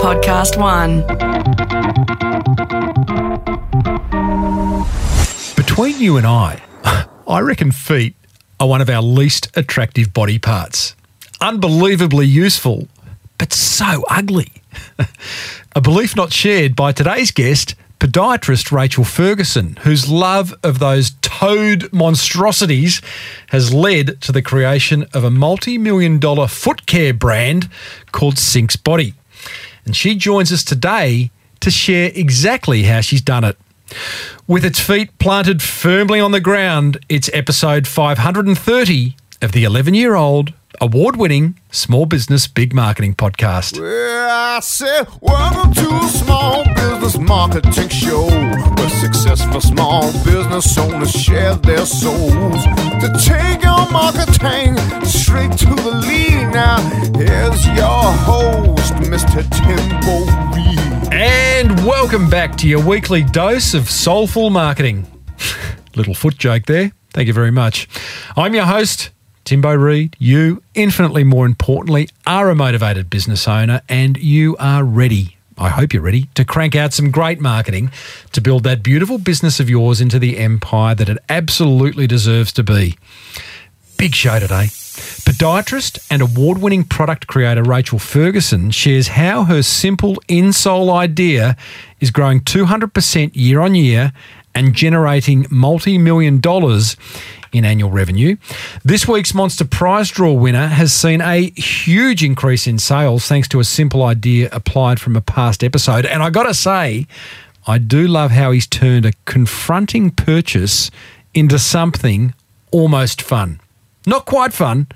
Podcast One. Between you and I, I reckon feet are one of our least attractive body parts. Unbelievably useful, but so ugly. A belief not shared by today's guest, podiatrist Rachael Ferguson, whose love of those toed monstrosities has led to the creation of a multi million dollar foot care brand called Synx Body. And she joins us today to share exactly how she's done it. With its feet planted firmly on the ground, it's episode 530 of the 11 year old award winning Small Business Big Marketing Podcast. Well, I said, welcome to a small business marketing show where successful small business owners share their souls to take your marketing straight to the lead. Now, here's your host, Mr. Timbo Reid. And welcome back to your weekly dose of soulful marketing. Little foot joke there. Thank you very much. I'm your host, Timbo Reid. You, infinitely more importantly, are a motivated business owner and you are ready. I hope you're ready to crank out some great marketing to build that beautiful business of yours into the empire that it absolutely deserves to be. Big show today. Podiatrist and award winning product creator Rachael Ferguson shares how her simple insole idea is growing 200% year on year and generating multi million dollars in annual revenue. This week's Monster Prize Draw winner has seen a huge increase in sales thanks to a simple idea applied from a past episode. And I got to say, I do love how he's turned a confronting purchase into something almost fun. Not quite fun,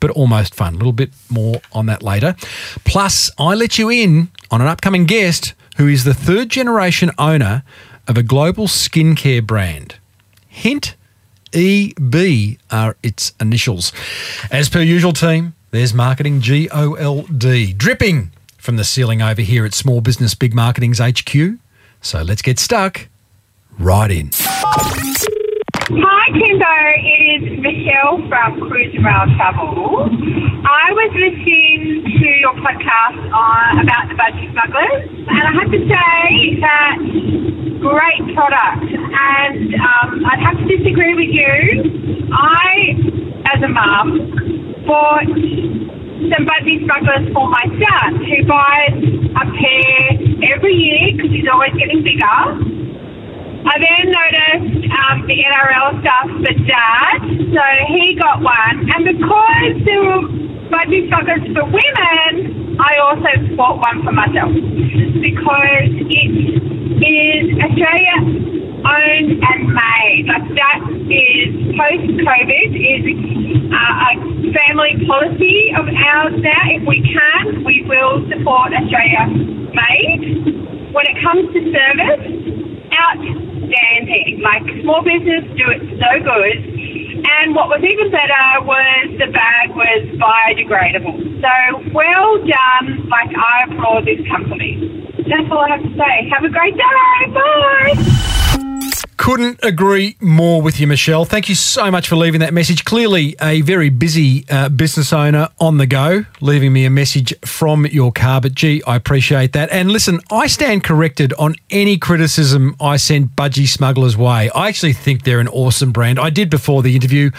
but almost fun. A little bit more on that later. Plus, I let you in on an upcoming guest who is the third generation owner of a global skincare brand. Hint EB are its initials. As per usual, team, there's marketing G O L D dripping from the ceiling over here at Small Business Big Marketing's HQ. So let's get stuck right in. Hi, Timbo. It is Michelle from Cruise Rail Travel. I was listening to your podcast on about the budgie smugglers, and I have to say that great product. And um, I'd have to disagree with you. I, as a mum, bought some budgie smugglers for my son, who buys a pair every year because he's always getting bigger. I then noticed um, the NRL stuff for dad, so he got one. And because there were budgie suckers for women, I also bought one for myself because it is Australia owned and made. Like that is post COVID is uh, a family policy of ours now. If we can, we will support Australia made. When it comes to service, outstanding. Like small business do it so good. And what was even better was the bag was biodegradable. So well done. Like I applaud this company. That's all I have to say. Have a great day. Bye. Couldn't agree more with you, Michelle. Thank you so much for leaving that message. Clearly, a very busy uh, business owner on the go, leaving me a message from your car. But gee, I appreciate that. And listen, I stand corrected on any criticism I send Budgie Smugglers' way. I actually think they're an awesome brand. I did before the interview.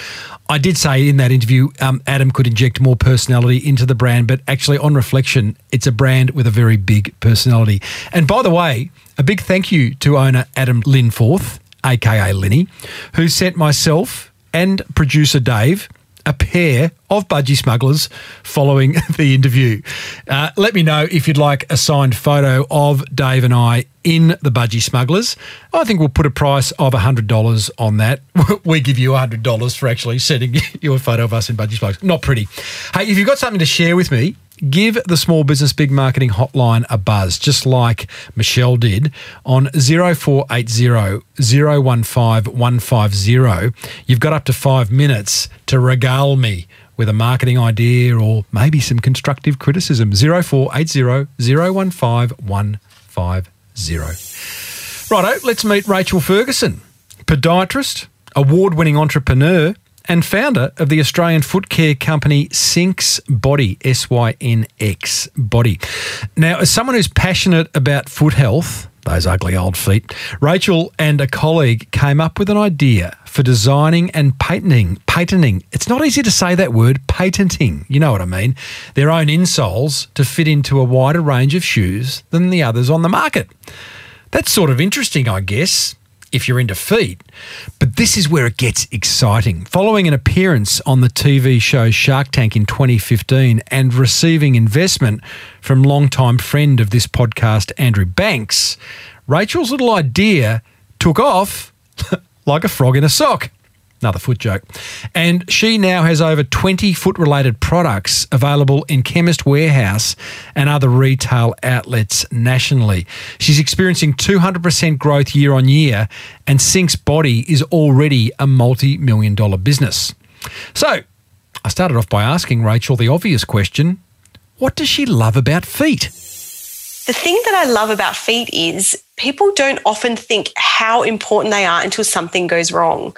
I did say in that interview, um, Adam could inject more personality into the brand, but actually, on reflection, it's a brand with a very big personality. And by the way, a big thank you to owner Adam Linforth, aka Linny, who sent myself and producer Dave a pair of budgie smugglers following the interview. Uh, let me know if you'd like a signed photo of Dave and I in the budgie smugglers. I think we'll put a price of $100 on that. we give you $100 for actually sending you a photo of us in budgie smugglers. Not pretty. Hey, if you've got something to share with me, give the Small Business Big Marketing hotline a buzz, just like Michelle did on 0480 015 150. You've got up to five minutes to regale me with a marketing idea or maybe some constructive criticism. 0480 015 150. Righto, let's meet Rachael Ferguson, podiatrist, award winning entrepreneur, and founder of the Australian foot care company Synx Body, S Y N X Body. Now, as someone who's passionate about foot health, those ugly old feet, Rachael and a colleague came up with an idea for designing and patenting. Patenting. It's not easy to say that word, patenting. You know what I mean? Their own insoles to fit into a wider range of shoes than the others on the market. That's sort of interesting, I guess if you're into feet. But this is where it gets exciting. Following an appearance on the TV show Shark Tank in 2015 and receiving investment from longtime friend of this podcast, Andrew Banks, Rachel's little idea took off like a frog in a sock. Another foot joke. And she now has over 20 foot related products available in Chemist Warehouse and other retail outlets nationally. She's experiencing 200% growth year on year, and Synx Body is already a multi million dollar business. So I started off by asking Rachael the obvious question what does she love about feet? The thing that I love about feet is people don't often think how important they are until something goes wrong.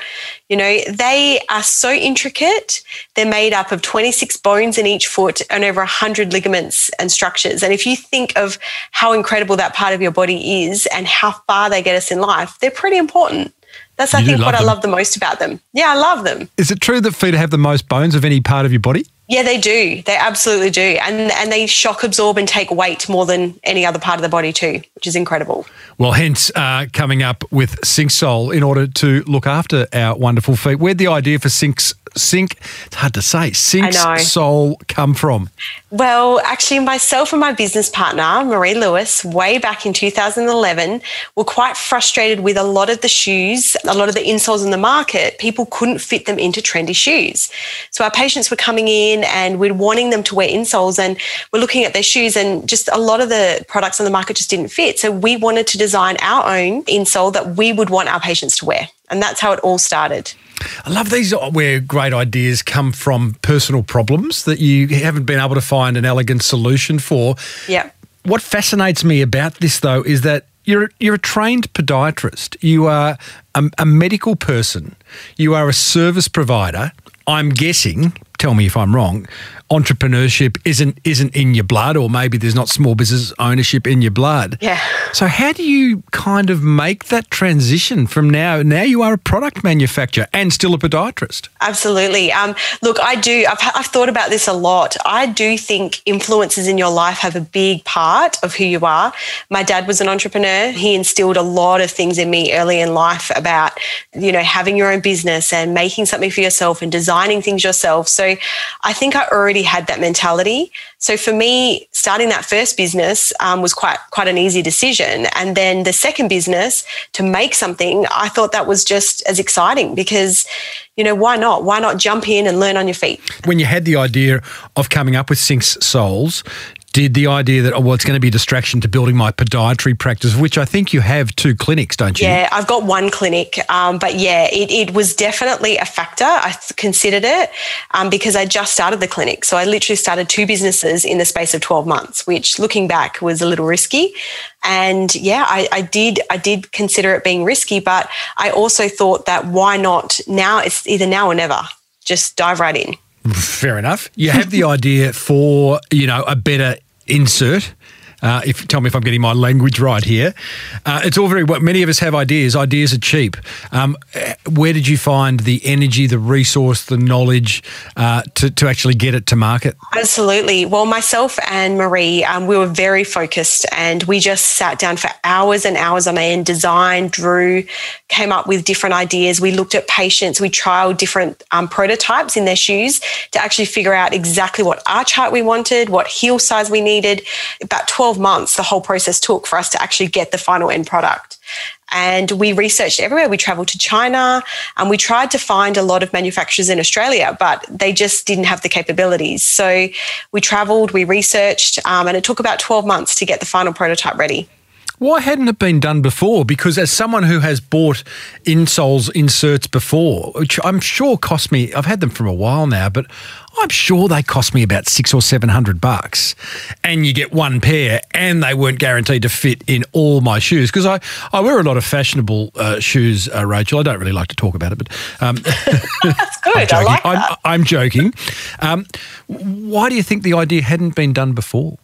You know, they are so intricate. They're made up of 26 bones in each foot and over 100 ligaments and structures. And if you think of how incredible that part of your body is and how far they get us in life, they're pretty important. That's, I You think, what I love the most about them. Yeah, I love them. Is it true that feet have the most bones of any part of your body? Yeah, they do. They absolutely do. And and they shock absorb and take weight more than any other part of the body too, which is incredible. Well, hence uh, coming up with Synx Sole in order to look after our wonderful feet. Where'd the idea for Synx Synx? It's hard to say. Synx I know. Sole come from? Well, actually, myself and my business partner, Marie Lewis, way back in 2011, were quite frustrated with a lot of the shoes, a lot of the insoles in the market. People couldn't fit them into trendy shoes. So our patients were coming in and we're wanting them to wear insoles and we're looking at their shoes and just a lot of the products on the market just didn't fit. So we wanted to design our own insole that we would want our patients to wear. And that's how it all started. I love these uh, where great ideas come from personal problems that you haven't been able to find an elegant solution for. Yeah. What fascinates me about this, though, is that you're you're a trained podiatrist. You are a, a medical person. You are a service provider. I'm guessing. Tell me if I'm wrong. Entrepreneurship isn't isn't in your blood, or maybe there's not small business ownership in your blood. Yeah. So how do you kind of make that transition from now? Now you are a product manufacturer and still a podiatrist. Absolutely. Um, look, I do. I've, I've thought about this a lot. I do think influences in your life have a big part of who you are. My dad was an entrepreneur. He instilled a lot of things in me early in life about, you know, having your own business and making something for yourself and designing things yourself. So I think I already had that mentality. So for me, starting that first business um, was quite quite an easy decision, and then the second business to make something, I thought that was just as exciting because, you know, why not? Why not jump in and learn on your feet? When you had the idea of coming up with Synx Soles, did the idea that, oh, well, it's going to be a distraction to building my podiatry practice, which I think you have two clinics, don't you? Yeah, I've got one clinic, um, but yeah, it, it was definitely a factor. I considered it um, because I just started the clinic. So I literally started two businesses in the space of 12 months, which looking back was a little risky. And yeah, I, I did I did consider it being risky, but I also thought that why not now? It's either now or never. Just dive right in. Fair enough. You have the idea for, you know, a better insert. Uh, if tell me if I'm getting my language right here, uh, it's all very well. Many of us have ideas. Ideas are cheap. Um, eh, where did you find the energy, the resource, the knowledge uh, to to actually get it to market? Absolutely. Well, myself and Marie, um, we were very focused and we just sat down for hours and hours on end, designed, drew, came up with different ideas. We looked at patients, we trialed different um, prototypes in their shoes to actually figure out exactly what arch height we wanted, what heel size we needed. About 12 months, the whole process took for us to actually get the final end product. And we researched everywhere. We traveled to China and we tried to find a lot of manufacturers in Australia, but they just didn't have the capabilities. So we traveled, we researched, um, and it took about 12 months to get the final prototype ready. Why hadn't it been done before? Because as someone who has bought insoles inserts before, which I'm sure cost me, I've had them for a while now, but I'm sure they cost me about six or seven hundred bucks, and you get one pair, and they weren't guaranteed to fit in all my shoes because I, I wear a lot of fashionable uh, shoes, uh, Rachael. I don't really like to talk about it, but um, That's Good. I joking. like I'm, that. I'm joking. Um, why do you think the idea hadn't been done before?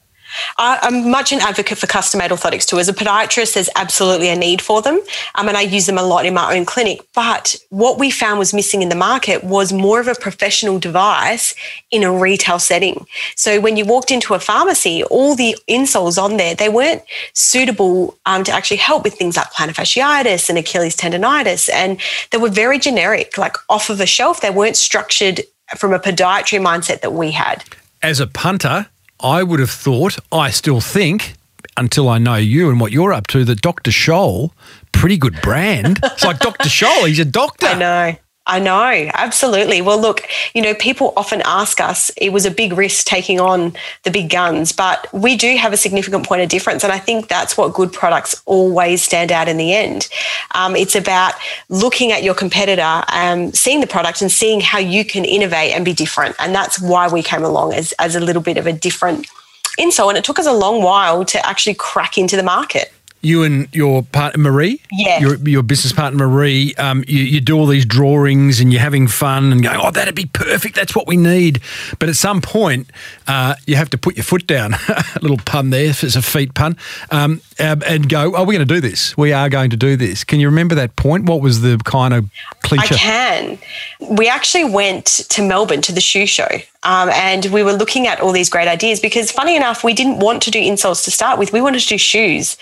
I, I'm much an advocate for custom made orthotics too. As a podiatrist, there's absolutely a need for them. Um, and I use them a lot in my own clinic. But what we found was missing in the market was more of a professional device in a retail setting. So when you walked into a pharmacy, all the insoles on there, they weren't suitable um, to actually help with things like plantar fasciitis and Achilles tendonitis. And they were very generic, like off of a shelf. They weren't structured from a podiatry mindset that we had. As a punter, I would have thought, I still think, until I know you and what you're up to, that Dr. Scholl, pretty good brand. It's like Dr. Scholl, he's a doctor. I know. I know, absolutely. Well, look, you know, people often ask us, it was a big risk taking on the big guns, but we do have a significant point of difference. And I think that's what good products always stand out in the end. Um, it's about looking at your competitor, um, seeing the product and seeing how you can innovate and be different. And that's why we came along as, as a little bit of a different insole. And it took us a long while to actually crack into the market. You and your partner Marie, Yeah. your, your business partner Marie, um, you, you do all these drawings and you're having fun and going, oh, that'd be perfect. That's what we need. But at some point, uh, you have to put your foot down. a little pun there, if it's a feet pun, um, and go, oh, we're going to do this. We are going to do this. Can you remember that point? What was the kind of I can. We actually went to Melbourne to the shoe show um, and we were looking at all these great ideas because, funny enough, we didn't want to do insoles to start with. We wanted to do shoes.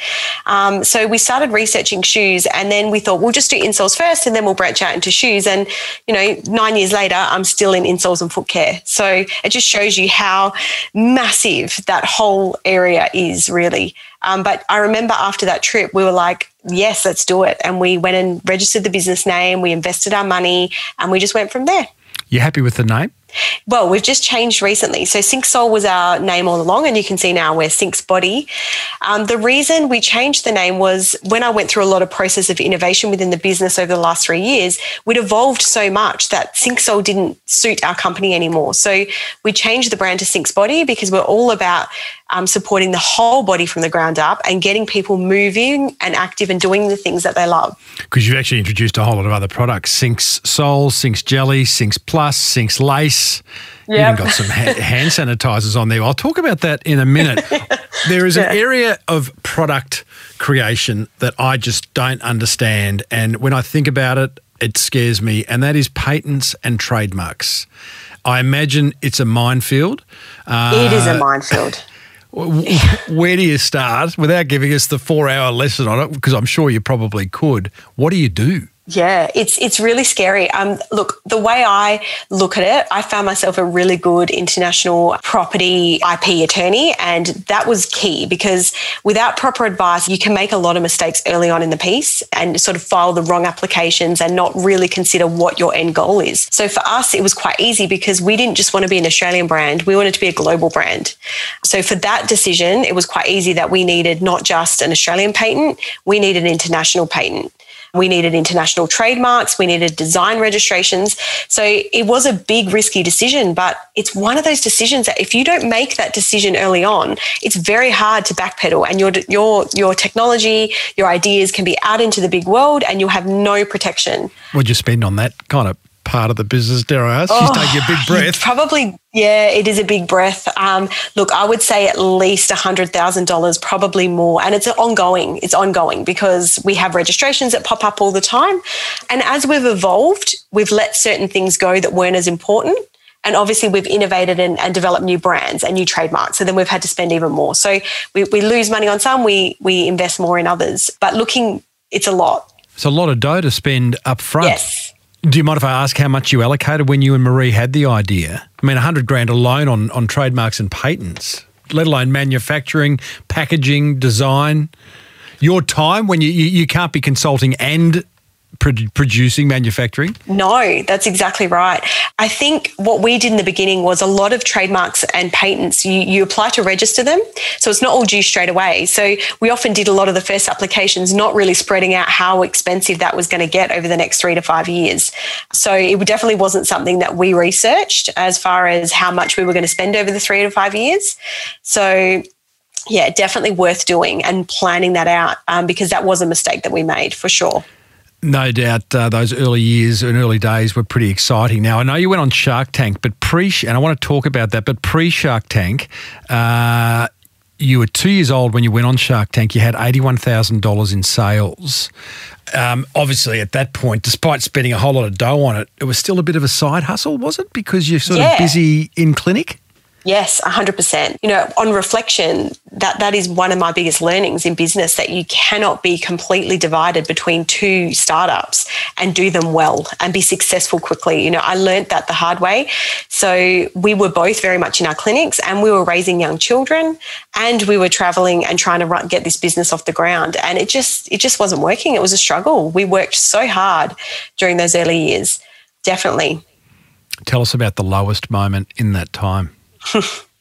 Um, so we started researching shoes and then we thought we'll just do insoles first and then we'll branch out into shoes. And, you know, nine years later, I'm still in insoles and foot care. So it just shows you how massive that whole area is, really. Um, but I remember after that trip, we were like, yes, let's do it. And we went and registered the business name, we invested our money, and we just went from there. You happy with the name? Well, we've just changed recently. So Synx Sole was our name all along, and you can see now we're Synx Body. Um, the reason we changed the name was when I went through a lot of process of innovation within the business over the last three years, we'd evolved so much that Synx Sole didn't suit our company anymore. So we changed the brand to Synx Body because we're all about um, supporting the whole body from the ground up and getting people moving and active and doing the things that they love. Because you've actually introduced a whole lot of other products Synx Sole, Synx Jelly, Synx Plus, Synx Lace. You Yep. even got some ha- hand sanitizers on there. I'll talk about that in a minute. there is an area of product creation that I just don't understand. And when I think about it, it scares me, and that is patents and trademarks. I imagine it's a minefield. Uh, it is a minefield. where do you start without giving us the four hour lesson on it? Because I'm sure you probably could. What do you do? Yeah, it's it's really scary. Um, look, the way I look at it, I found myself a really good international property IP attorney, and that was key because without proper advice, you can make a lot of mistakes early on in the piece and sort of file the wrong applications and not really consider what your end goal is. So for us, it was quite easy because we didn't just want to be an Australian brand; we wanted to be a global brand. So for that decision, it was quite easy that we needed not just an Australian patent, we needed an international patent. We needed international trademarks. We needed design registrations. So it was a big, risky decision, but it's one of those decisions that if you don't make that decision early on, it's very hard to backpedal and your, your, your technology, your ideas can be out into the big world and you'll have no protection. What'd you spend on that kind of part of the business, dare I ask? She's taking a big breath. Probably, yeah, it is a big breath. Um, look, I would say at least $100,000, probably more. And it's ongoing. It's ongoing because we have registrations that pop up all the time. And as we've evolved, we've let certain things go that weren't as important. And obviously, we've innovated and, and developed new brands and new trademarks. So then we've had to spend even more. So we, we lose money on some, we, we invest more in others. But looking, it's a lot. It's a lot of dough to spend up front. Yes. Do you mind if I ask how much you allocated when you and Marie had the idea? I mean, 100 grand alone on, on trademarks and patents, let alone manufacturing, packaging, design. Your time when you, you, you can't be consulting and pro- producing manufacturing. No, that's exactly right. I think what we did in the beginning was a lot of trademarks and patents, you, you apply to register them. So it's not all due straight away. So we often did a lot of the first applications, not really spreading out how expensive that was going to get over the next three to five years. So it definitely wasn't something that we researched as far as how much we were going to spend over the three to five years. So yeah, definitely worth doing and planning that out um, because that was a mistake that we made for sure. No doubt uh, those early years and early days were pretty exciting. Now, I know you went on Shark Tank, but pre, and I want to talk about that, but pre Shark Tank, uh, you were two years old when you went on Shark Tank. You had $81,000 in sales. Um, obviously, at that point, despite spending a whole lot of dough on it, it was still a bit of a side hustle, was it? Because you're sort Yeah. of busy in clinic? Yes, 100%. You know, on reflection, that that is one of my biggest learnings in business that you cannot be completely divided between two startups and do them well and be successful quickly. You know, I learned that the hard way. So we were both very much in our clinics and we were raising young children and we were traveling and trying to run, get this business off the ground and it just it just wasn't working. It was a struggle. We worked so hard during those early years. Definitely. Tell us about the lowest moment in that time.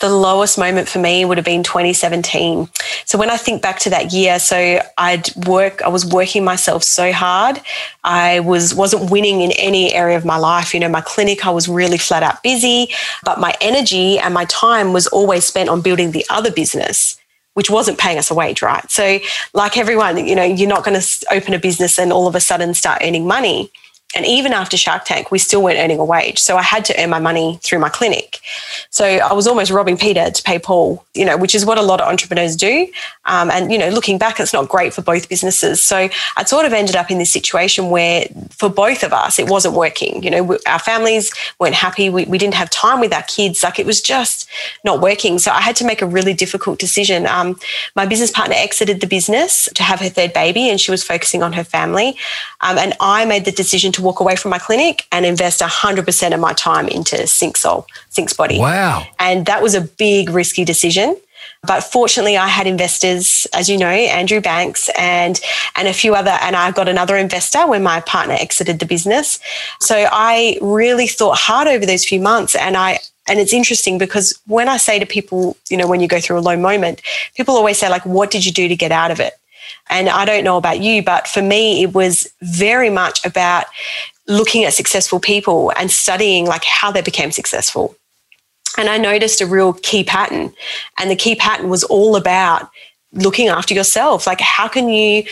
the lowest moment for me would have been 2017. So when I think back to that year, so I'd work, I was working myself so hard. I was wasn't winning in any area of my life. You know, my clinic, I was really flat out busy, but my energy and my time was always spent on building the other business. Which wasn't paying us a wage, right? So, like everyone, you know, you're not going to open a business and all of a sudden start earning money. And even after Shark Tank, we still weren't earning a wage. So I had to earn my money through my clinic. So I was almost robbing Peter to pay Paul, you know, which is what a lot of entrepreneurs do. Um, and, you know, looking back, it's not great for both businesses. So I sort of ended up in this situation where for both of us, it wasn't working. You know, we, our families weren't happy. We, we didn't have time with our kids. Like it was just not working. So I had to make a really difficult decision. Um, my business partner exited the business to have her third baby and she was focusing on her family. Um, and I made the decision to walk away from my clinic and invest 100% of my time into Synxsole, Synx Body. Wow. And that was a big, risky decision. But fortunately, I had investors, as you know, Andrew Banks and and a few other, and I got another investor when my partner exited the business. So I really thought hard over those few months, and I and it's interesting because when I say to people, you know, when you go through a low moment, people always say like, "What did you do to get out of it?" And I don't know about you, but for me, it was very much about looking at successful people and studying like how they became successful. And I noticed a real key pattern. And the key pattern was all about looking after yourself. Like, how can you,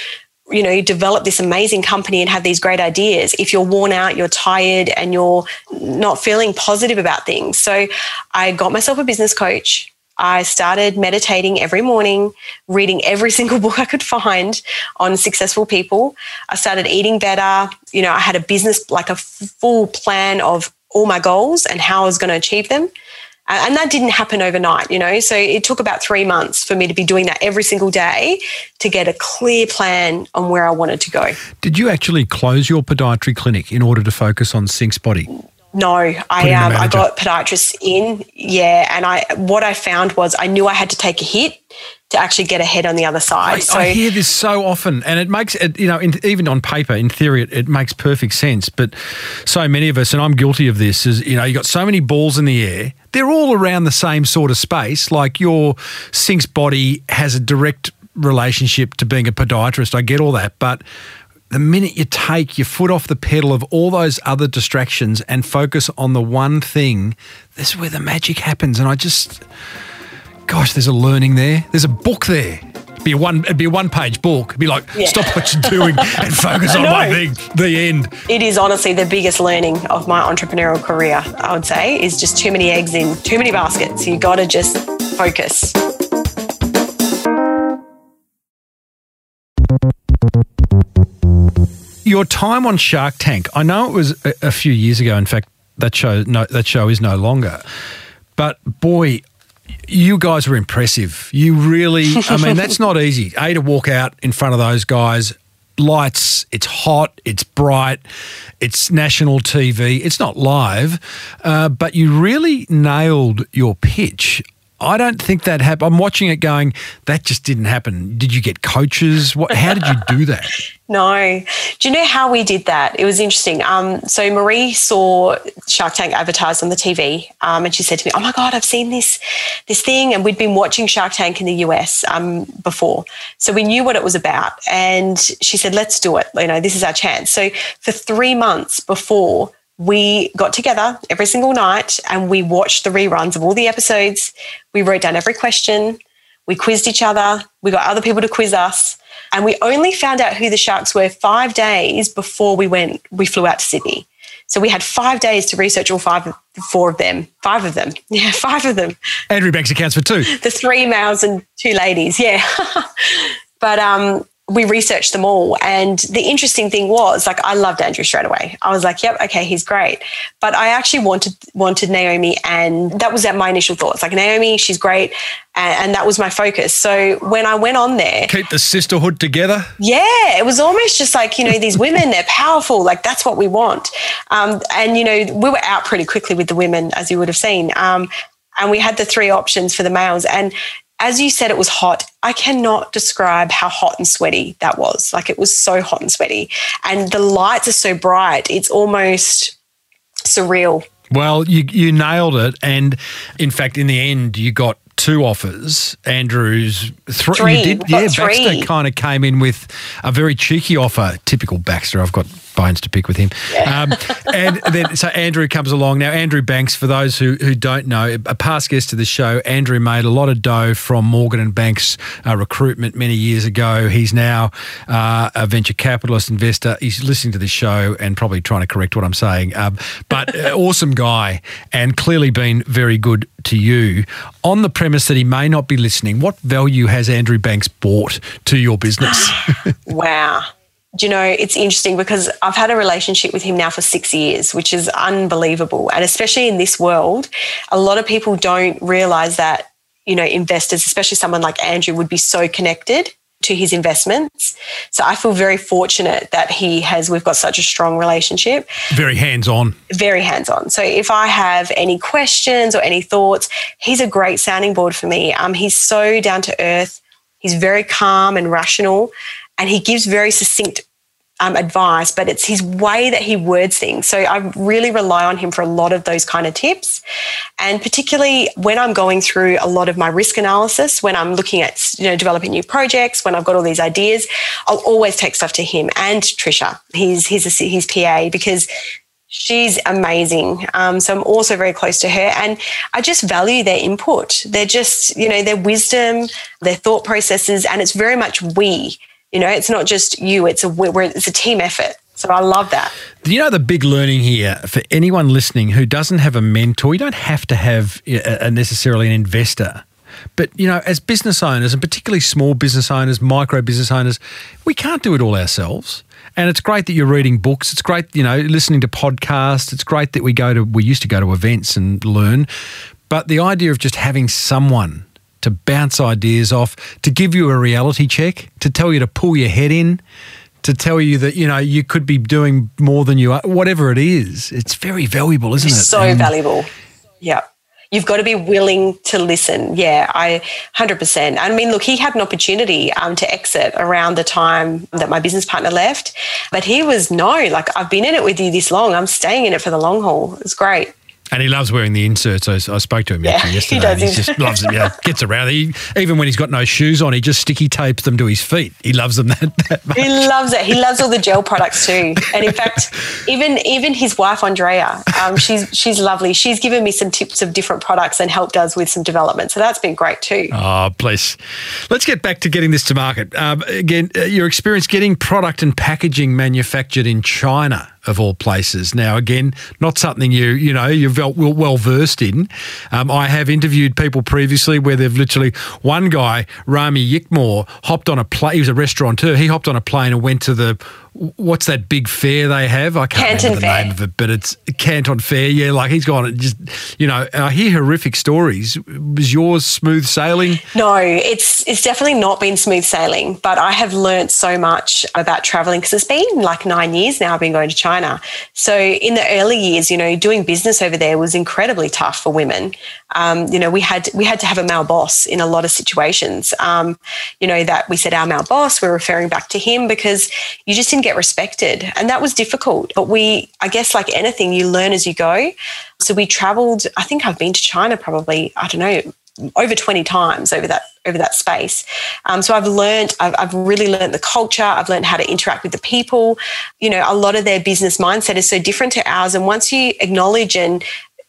you know, develop this amazing company and have these great ideas if you're worn out, you're tired, and you're not feeling positive about things? So I got myself a business coach. I started meditating every morning, reading every single book I could find on successful people. I started eating better. You know, I had a business, like a full plan of all my goals and how I was going to achieve them. And that didn't happen overnight, you know. So it took about three months for me to be doing that every single day to get a clear plan on where I wanted to go. Did you actually close your podiatry clinic in order to focus on Synx Body? No, I um, I got podiatrists in, yeah, and I what I found was I knew I had to take a hit to actually get ahead on the other side. I, so I hear this so often, and it makes it, you know, in, even on paper, in theory, it, it makes perfect sense. But so many of us, and I'm guilty of this, is you know, you got so many balls in the air. They're all around the same sort of space. Like your Synx body has a direct relationship to being a podiatrist. I get all that, but the minute you take your foot off the pedal of all those other distractions and focus on the one thing, this is where the magic happens. And I just, gosh, there's a learning there. There's a book there. It'd be a one, it'd be a one-page book. It'd be like, Yeah. stop what you're doing and focus on one thing. The end. it is honestly the biggest learning of my entrepreneurial career. I would say is just too many eggs in too many baskets. You got to just focus. Your time on Shark Tank. I know it was a, a few years ago. In fact, that show no, that show is no longer. But boy, you guys were impressive. You really, I mean, that's not easy. A to walk out in front of those guys. Lights, it's hot, it's bright, it's national TV. It's not live, uh, but you really nailed your pitch. I don't think that happened. I'm watching it going, that just didn't happen. Did you get coaches? What, how did you do that? No. Do you know how we did that? It was interesting. Um, so Marie saw Shark Tank advertised on the TV, um, and she said to me, "Oh my God, I've seen this this thing." And we'd been watching Shark Tank in the US um, before, so we knew what it was about. And she said, "Let's do it. You know, this is our chance." So for three months before. We got together every single night and we watched the reruns of all the episodes. We wrote down every question. We quizzed each other. We got other people to quiz us. And we only found out who the sharks were five days before we went, we flew out to Sydney. So we had five days to research all five, four of them, five of them. Yeah, five of them. Andrew Banks accounts for two. The three males and two ladies. Yeah. but um, we researched them all. And the interesting thing was, like, I loved Andrew straight away. I was like, yep, okay, he's great. But I actually wanted wanted Naomi, and that was at my initial thoughts. Like Naomi, she's great, and, and that was my focus. So when I went on there, keep the sisterhood together. Yeah, it was almost just like you know these women, they're powerful. Like that's what we want. Um, and you know we were out pretty quickly with the women, as you would have seen. Um, and we had the three options for the males. And as you said, it was hot. I cannot describe how hot and sweaty that was. Like it was so hot and sweaty. And the lights are so bright, it's almost surreal. Well, you, you nailed it. And in fact, in the end, you got two offers. Andrews th- three. You did, yeah. Baxter kind of came in with a very cheeky offer. Typical Baxter. I've got bones to pick with him. Yeah. Um, and then so Andrew comes along now. Andrew Banks, for those who who don't know, a past guest of the show. Andrew made a lot of dough from Morgan and Banks uh, recruitment many years ago. He's now uh, a venture capitalist investor. He's listening to the show and probably trying to correct what I'm saying. Um, but uh, awesome guy and clearly been very good to you. On the premise that he may not be listening, what value has Andrew Banks brought to your business? wow Do you know, it's interesting because I've had a relationship with him now for six years, which is unbelievable. And especially in this world, a lot of people don't realize that, you know, investors, especially someone like Andrew, would be so connected to his investments. So I feel very fortunate that he has, we've got such a strong relationship. Very hands on. Very hands on. So if I have any questions or any thoughts, he's a great sounding board for me. Um, he's so down to earth. He's very calm and rational and he gives very succinct um, advice, but it's his way that he words things. So I really rely on him for a lot of those kind of tips. And particularly when I'm going through a lot of my risk analysis, when I'm looking at, you know, developing new projects, when I've got all these ideas, I'll always take stuff to him and Trisha, his, his, his PA, because She's amazing. Um, so I'm also very close to her. And I just value their input. They're just, you know, their wisdom, their thought processes, and it's very much we. You know, it's not just you; it's a it's a team effort. So I love that. You know, the big learning here for anyone listening who doesn't have a mentor, you don't have to have a, a necessarily an investor. But, you know, as business owners, and particularly small business owners, micro business owners, we can't do it all ourselves. And it's great that you're reading books. It's great, you know, listening to podcasts. It's great that we go to, we used to go to events and learn. But the idea of just having someone to bounce ideas off, to give you a reality check, to tell you to pull your head in, to tell you that you know you could be doing more than you are, whatever it is. It's very valuable, isn't it? So and valuable. Yeah. You've got to be willing to listen. Yeah, I 100%. I mean, look, he had an opportunity um, to exit around the time that my business partner left, but he was no, like, I've been in it with you this long. I'm staying in it for the long haul. It's great. And he loves wearing the inserts. I, I spoke to him yeah, yesterday. He, does, he just loves it. Yeah, gets around. He, even when he's got no shoes on, he just sticky tapes them to his feet. He loves them that, that much. He loves it. He loves all the gel products too. And in fact, even even his wife Andrea, um, she's she's lovely. She's given me some tips of different products and helped us with some development. So that's been great too. Oh, bless. Let's get back to getting this to market. Um, again, uh, your experience getting product and packaging manufactured in China of all places. Now, again, not something you you know you're well, well versed in. Um, I have interviewed people previously where they've literally one guy, Rami Yickmore, hopped on a plane. He was a restaurateur. He hopped on a plane and went to the what's that big fair they have? I can't Canton remember the fair. name of it, but it's Canton Fair. Yeah, like he's gone. Just you know, I hear horrific stories. Was yours smooth sailing? No, it's it's definitely not been smooth sailing. But I have learnt so much about traveling because it's been like nine years now. I've been going to China. So in the early years, you know, doing business over there was incredibly tough for women. Um, you know, we had we had to have a male boss in a lot of situations. Um, you know that we said our male boss. We're referring back to him because you just didn't get respected. And that was difficult. But we, I guess, like anything, you learn as you go. So we traveled, I think I've been to China probably, I don't know, over 20 times over that over that space. Um, so I've learned, I've, I've really learned the culture. I've learned how to interact with the people. You know, a lot of their business mindset is so different to ours. And once you acknowledge and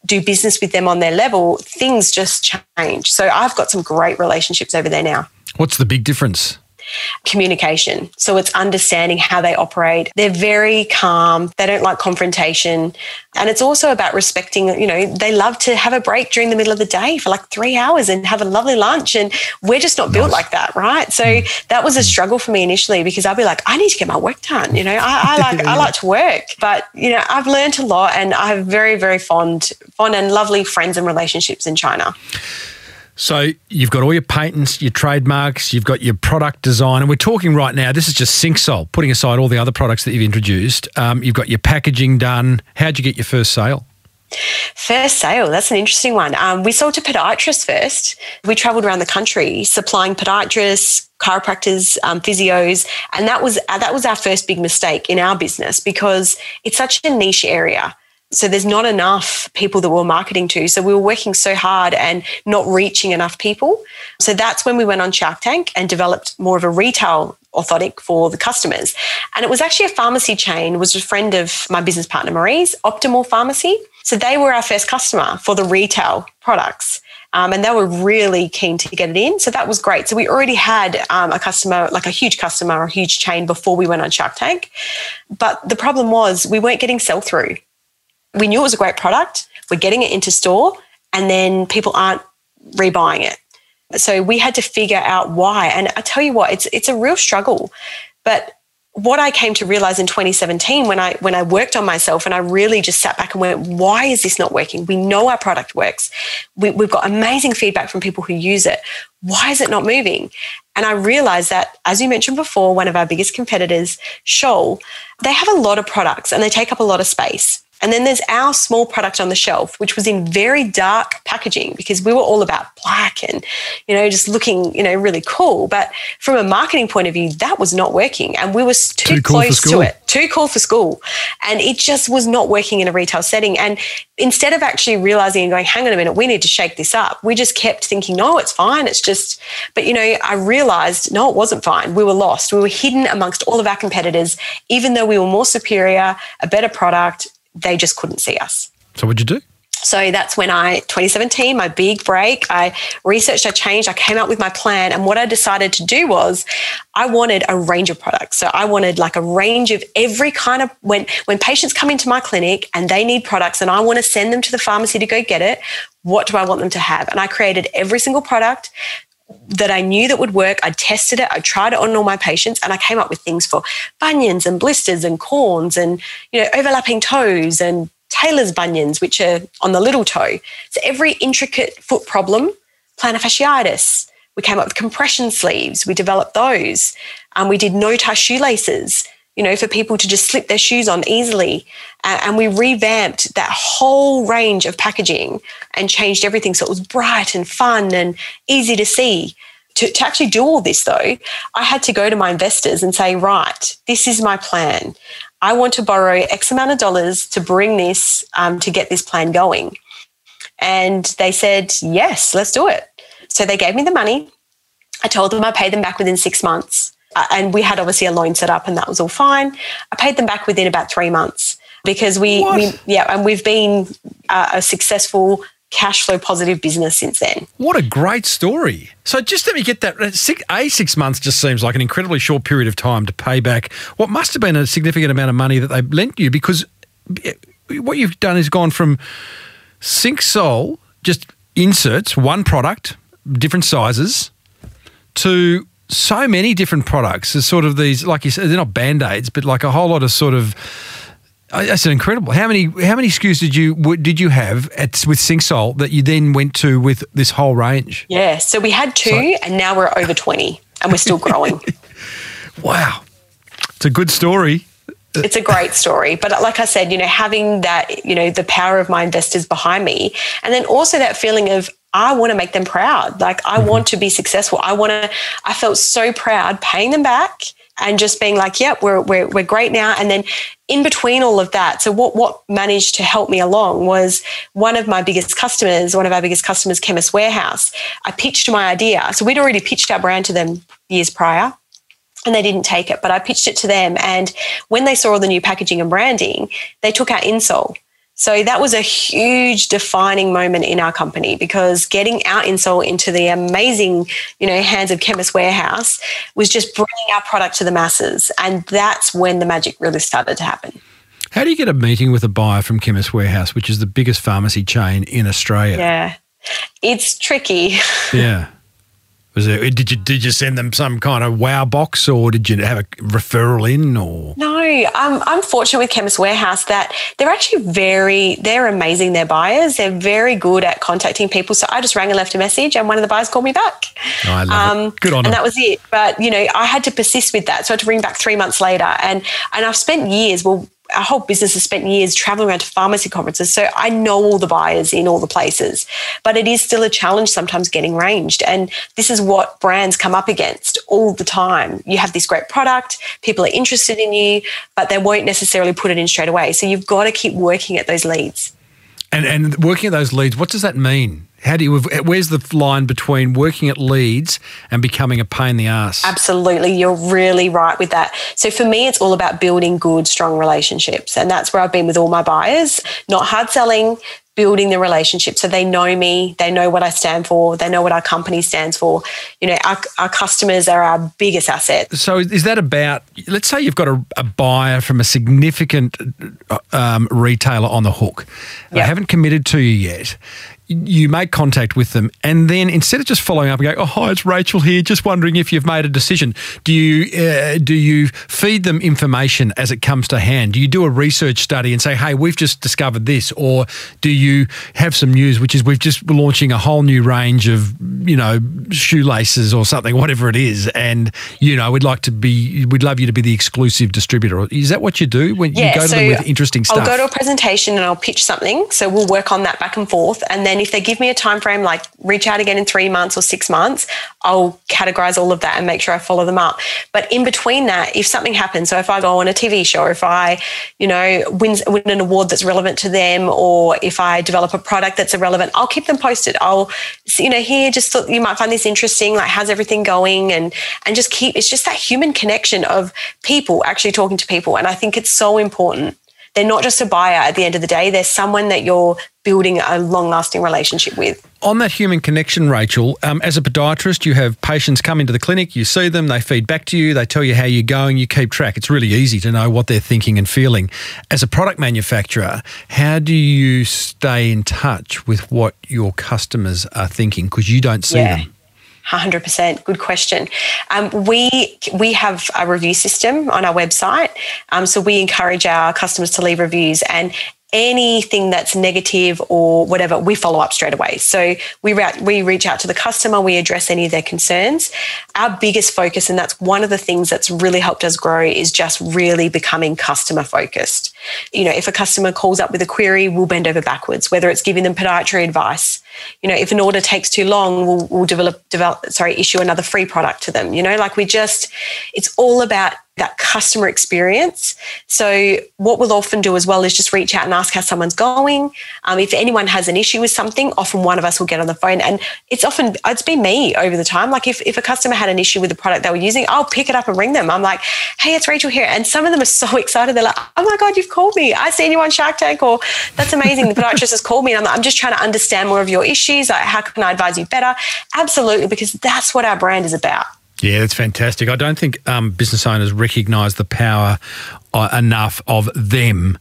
do business with them on their level, things just change. So I've got some great relationships over there now. What's the big difference? Communication. So it's understanding how they operate. They're very calm. They don't like confrontation. And it's also about respecting, you know, they love to have a break during the middle of the day for like three hours and have a lovely lunch. And we're just not built like that, right? So mm. that was a struggle for me initially because I'd be like, I need to get my work done. You know, I, I like I like to work. But, you know, I've learned a lot and I have very, very fond, fond and lovely friends and relationships in China. So you've got all your patents, your trademarks, you've got your product design, and we're talking right now. This is just Synxsole, putting aside all the other products that you've introduced. Um, you've got your packaging done. How'd you get your first sale? First sale, that's an interesting one. Um, we sold to podiatrists first. We traveled around the country supplying podiatrists, chiropractors, um, physios, and that was uh, that was our first big mistake in our business because it's such a niche area. So there's not enough people that we're marketing to. So we were working so hard and not reaching enough people. So that's when we went on Shark Tank and developed more of a retail orthotic for the customers. And it was actually a pharmacy chain, was a friend of my business partner Marie's, Optimal Pharmacy. So they were our first customer for the retail products. Um, and they were really keen to get it in. So that was great. So we already had um, a customer, like a huge customer, a huge chain before we went on Shark Tank. But the problem was we weren't getting sell through we knew it was a great product. We're getting it into store, and then people aren't rebuying it. So we had to figure out why. And I tell you what, it's it's a real struggle. But what I came to realize in 2017 when I when I worked on myself and I really just sat back and went, why is this not working? We know our product works. We, we've got amazing feedback from people who use it. Why is it not moving? And I realized that, as you mentioned before, one of our biggest competitors, Scholl, they have a lot of products and they take up a lot of space. And then there's our small product on the shelf, which was in very dark packaging because we were all about black and, you know, just looking, you know, really cool. But from a marketing point of view, that was not working. And we were too, too close to it, too cool for school. And it just was not working in a retail setting. And instead of actually realizing and going, hang on a minute, we need to shake this up, we just kept thinking, no, it's fine. It's just, but, you know, I realized, no, it wasn't fine. We were lost. We were hidden amongst all of our competitors, even though we were more superior, a better product they just couldn't see us. So what'd you do? So that's when I, 2017, my big break, I researched, I changed, I came up with my plan. And what I decided to do was I wanted a range of products. So I wanted like a range of every kind of, when, when patients come into my clinic and they need products and I want to send them to the pharmacy to go get it, what do I want them to have? And I created every single product that I knew that would work. I tested it. I tried it on all my patients and I came up with things for bunions and blisters and corns and, you know, overlapping toes and Taylor's bunions, which are on the little toe. So every intricate foot problem, plantar fasciitis. We came up with compression sleeves. We developed those. Um, we did no tie shoelaces you know, for people to just slip their shoes on easily. and we revamped that whole range of packaging and changed everything so it was bright and fun and easy to see. To, to actually do all this, though, I had to go to my investors and say, right, this is my plan. I want to borrow X amount of dollars to bring this, um, to get this plan going. And they said, yes, let's do it. So they gave me the money. I told them I paid them back within six months. Uh, and we had obviously a loan set up and that was all fine. I paid them back within about three months because we, we yeah, and we've been uh, a successful cash flow positive business since then. What a great story. So just let me get that. Six, a six months just seems like an incredibly short period of time to pay back what must have been a significant amount of money that they lent you because what you've done is gone from Synxsole, just inserts, one product, different sizes, to so many different products. There's sort of these, like you said, they're not band aids, but like a whole lot of sort of. That's incredible. How many how many SKUs did you did you have at with Synxsole that you then went to with this whole range? Yeah, so we had two, so, and now we're over twenty, and we're still growing. wow, it's a good story. It's a great story, but uh, like I said, you know, having that, you know, the power of my investors behind me, and then also that feeling of I want to make them proud. Like I mm-hmm. want to be successful. I want to, I felt so proud paying them back and just being like, yep, we're, we're, we're great now. And then in between all of that, so what, what managed to help me along was one of my biggest customers, one of our biggest customers, Chemist Warehouse. I pitched my idea. So we'd already pitched our brand to them years prior and they didn't take it, but I pitched it to them. And when they saw all the new packaging and branding, they took our insole So that was a huge defining moment in our company because getting our insole into the amazing, you know, hands of Chemist Warehouse was just bringing our product to the masses. And that's when the magic really started to happen. How do you get a meeting with a buyer from Chemist Warehouse, which is the biggest pharmacy chain in Australia? Yeah. It's tricky. Yeah. Was there, did you did you send them some kind of wow box or did you have a referral in or No, I'm, I'm fortunate with Chemist Warehouse that they're actually very, they're amazing, their buyers. They're very good at contacting people. So I just rang and left a message and one of the buyers called me back. Oh, I love it. Um, good on And them. that was it. But, you know, I had to persist with that. So I had to ring back three months later. And, and I've spent years, well, our whole business has spent years traveling around to pharmacy conferences. So I know all the buyers in all the places, but it is still a challenge sometimes getting ranged. And this is what brands come up against all the time. You have this great product, people are interested in you, but they won't necessarily put it in straight away. So you've got to keep working at those leads. And and working at those leads, what does that mean? How do you? Where's the line between working at leads and becoming a pain in the ass? Absolutely. You're really right with that. So for me, it's all about building good, strong relationships. And that's where I've been with all my buyers, not hard selling, building the relationship. So they know me, they know what I stand for, they know what our company stands for. You know, our, our customers are our biggest asset. So is that about? Let's say you've got a, a buyer from a significant um, retailer on the hook. They haven't committed to you yet. You make contact with them, and then instead of just following up and going, "Oh, hi, it's Rachael here. Just wondering if you've made a decision." Do you uh, do you feed them information as it comes to hand? Do you do a research study and say, "Hey, we've just discovered this," or do you have some news, which is we've just launching a whole new range of you know shoelaces or something, whatever it is, and you know we'd like to be, we'd love you to be the exclusive distributor. Is that what you do when you go to them with interesting stuff? I'll go to a presentation and I'll pitch something. So we'll work on that back and forth. And then if they give me a time frame, like reach out again in three months or six months, I'll categorize all of that and make sure I follow them up. But in between that, if something happens, so if I go on a TV show, if I, you know, win, win an award that's relevant to them, or if I develop a product that's irrelevant, I'll keep them posted. I'll, you know, here just thought you might find this interesting. Like, how's everything going? And and just keep. It's just that human connection of people actually talking to people, and I think it's so important they're not just a buyer at the end of the day. They're someone that you're building a long lasting relationship with. On that human connection, Rachael, um, as a podiatrist, you have patients come into the clinic, you see them, they feed back to you, they tell you how you're going, you keep track. It's really easy to know what they're thinking and feeling. As a product manufacturer, how do you stay in touch with what your customers are thinking? Because you don't see Yeah. them. 100% good question. Um, we we have a review system on our website. Um, so we encourage our customers to leave reviews and anything that's negative or whatever we follow up straight away. So we re- we reach out to the customer we address any of their concerns. Our biggest focus and that's one of the things that's really helped us grow is just really becoming customer focused. You know if a customer calls up with a query we'll bend over backwards whether it's giving them podiatry advice you know if an order takes too long we'll, we'll develop develop sorry issue another free product to them you know? Like we just it's all about that customer experience. So what we'll often do as well is just reach out and ask how someone's going. Um, if anyone has an issue with something often one of us will get on the phone. And it's often it's been me over the time. Like if, if a customer had an issue with the product they were using i'll pick it up and ring them. I'm like hey it's rachael here. And some of them are so excited. They're like oh my god you've called me. I seen you on shark tank or that's amazing. The podiatrist has called me. And I'm, like, I'm just trying to understand more of your issues. Like how can i advise you better? Absolutely because that's what our brand is about Yeah, that's fantastic. I don't think um, business owners recognise the power uh, enough of them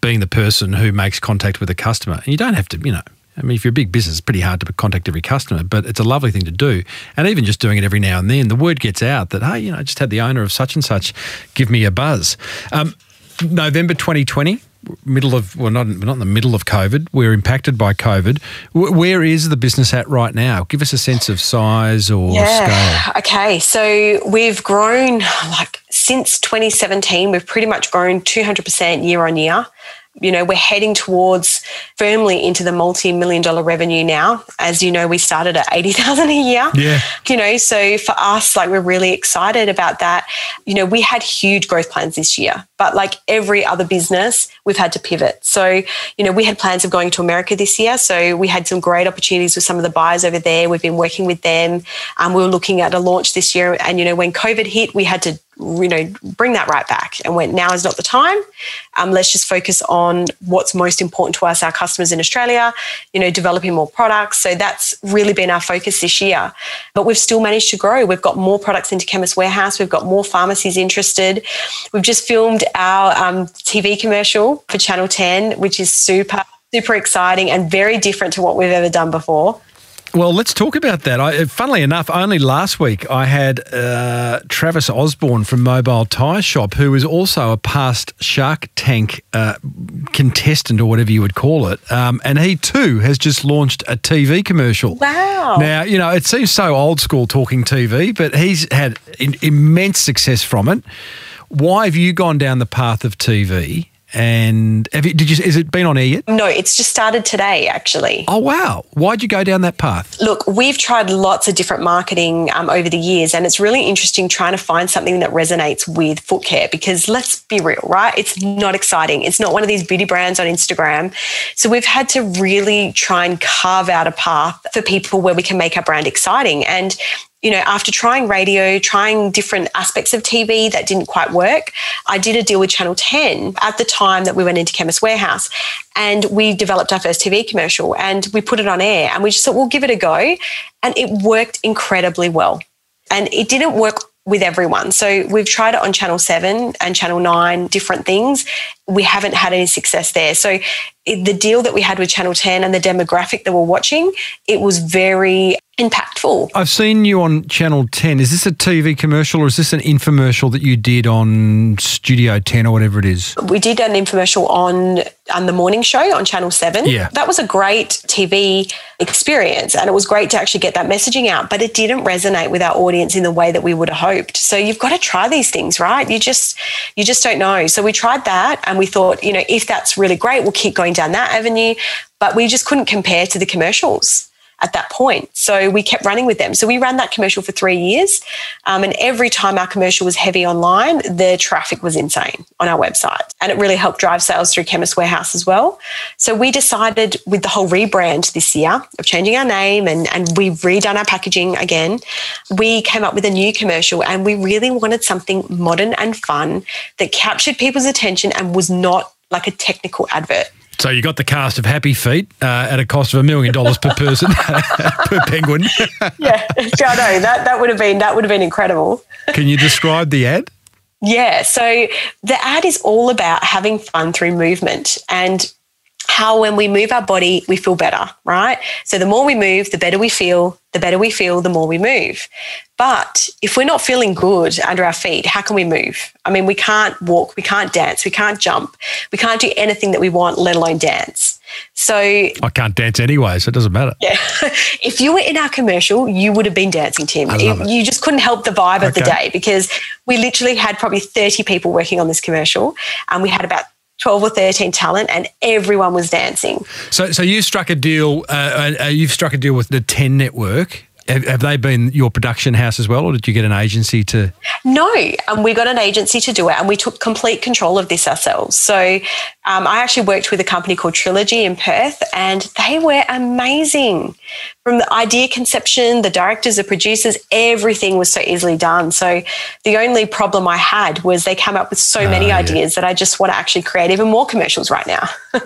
being the person who makes contact with a customer. And you don't have to, you know, I mean, if you're a big business, it's pretty hard to contact every customer, but it's a lovely thing to do. And even just doing it every now and then, the word gets out that, hey, you know, I just had the owner of such and such give me a buzz. Um, November 2020, middle of, well, not, not in the middle of COVID, we're impacted by COVID. W- where is the business at right now? Give us a sense of size or scale. Okay, so we've grown like since 2017, we've pretty much grown 200% year on year. You know, we're heading towards firmly into the multi-million dollar revenue now. As you know, we started at 80,000 a year. Yeah. You know, so for us, like we're really excited about that. You know, we had huge growth plans this year, but like every other business, we've had to pivot. So, you know, we had plans of going to America this year. So we had some great opportunities with some of the buyers over there. We've been working with them. Um, we were looking at a launch this year. And, you know, when COVID hit, we had to you know, bring that right back and went, now is not the time. Um, let's just focus on what's most important to us, our customers in Australia, you know, developing more products. So that's really been our focus this year. But we've still managed to grow. We've got more products into Chemist Warehouse. We've got more pharmacies interested. We've just filmed our um, TV commercial for Channel 10, which is super, super exciting and very different to what we've ever done before. Well, let's talk about that. I, funnily enough, only last week I had uh, Travis Osborne from Mobile Tyre Shop, who is also a past Shark Tank uh, contestant or whatever you would call it. Um, and he too has just launched a TV commercial. Wow. Now, you know, it seems so old school talking TV, but he's had in, immense success from it. Why have you gone down the path of TV? And have you, did you? Is it been on air yet? No, it's just started today, actually. Oh wow! Why'd you go down that path? Look, we've tried lots of different marketing um, over the years, and it's really interesting trying to find something that resonates with foot care. Because let's be real, right? It's not exciting. It's not one of these beauty brands on Instagram. So we've had to really try and carve out a path for people where we can make our brand exciting. And you know, after trying radio, trying different aspects of TV that didn't quite work, I did a deal with Channel 10 at the time that we went into Chemist Warehouse. And we developed our first TV commercial and we put it on air and we just thought, we'll give it a go. And it worked incredibly well. And it didn't work with everyone. So we've tried it on Channel 7 and Channel 9, different things. We haven't had any success there. So the deal that we had with Channel 10 and the demographic that we're watching, it was very impactful. I've seen you on Channel 10. Is this a TV commercial or is this an infomercial that you did on Studio 10 or whatever it is? We did an infomercial on on the morning show on Channel 7. Yeah. That was a great TV experience and it was great to actually get that messaging out, but it didn't resonate with our audience in the way that we would have hoped. So you've got to try these things, right? You just you just don't know. So we tried that and we thought, you know, if that's really great, we'll keep going down that avenue, but we just couldn't compare to the commercials at that point. So we kept running with them. So we ran that commercial for three years. Um, and every time our commercial was heavy online, the traffic was insane on our website. And it really helped drive sales through Chemist Warehouse as well. So we decided with the whole rebrand this year of changing our name and, and we've redone our packaging again, we came up with a new commercial and we really wanted something modern and fun that captured people's attention and was not like a technical advert. So you got the cast of Happy Feet uh, at a cost of a million dollars per person per penguin. yeah, I know that that would have been that would have been incredible. Can you describe the ad? Yeah, so the ad is all about having fun through movement and how when we move our body, we feel better, right? So the more we move, the better we feel. The better we feel, the more we move. But if we're not feeling good under our feet, how can we move? I mean, we can't walk, we can't dance, we can't jump, we can't do anything that we want, let alone dance. So I can't dance anyway, so it doesn't matter. Yeah. if you were in our commercial, you would have been dancing, Tim. I love it. You just couldn't help the vibe of the day because we literally had probably 30 people working on this commercial and we had about 12 or 13 talent and everyone was dancing. So, so you struck a deal. Uh, uh, you've struck a deal with the Ten Network. Have, have they been your production house as well, or did you get an agency to? No, and we got an agency to do it, and we took complete control of this ourselves. So, um, I actually worked with a company called Trilogy in Perth, and they were amazing. From the idea conception, the directors, the producers, everything was so easily done. So, the only problem I had was they came up with so many yeah. ideas that I just want to actually create even more commercials right now.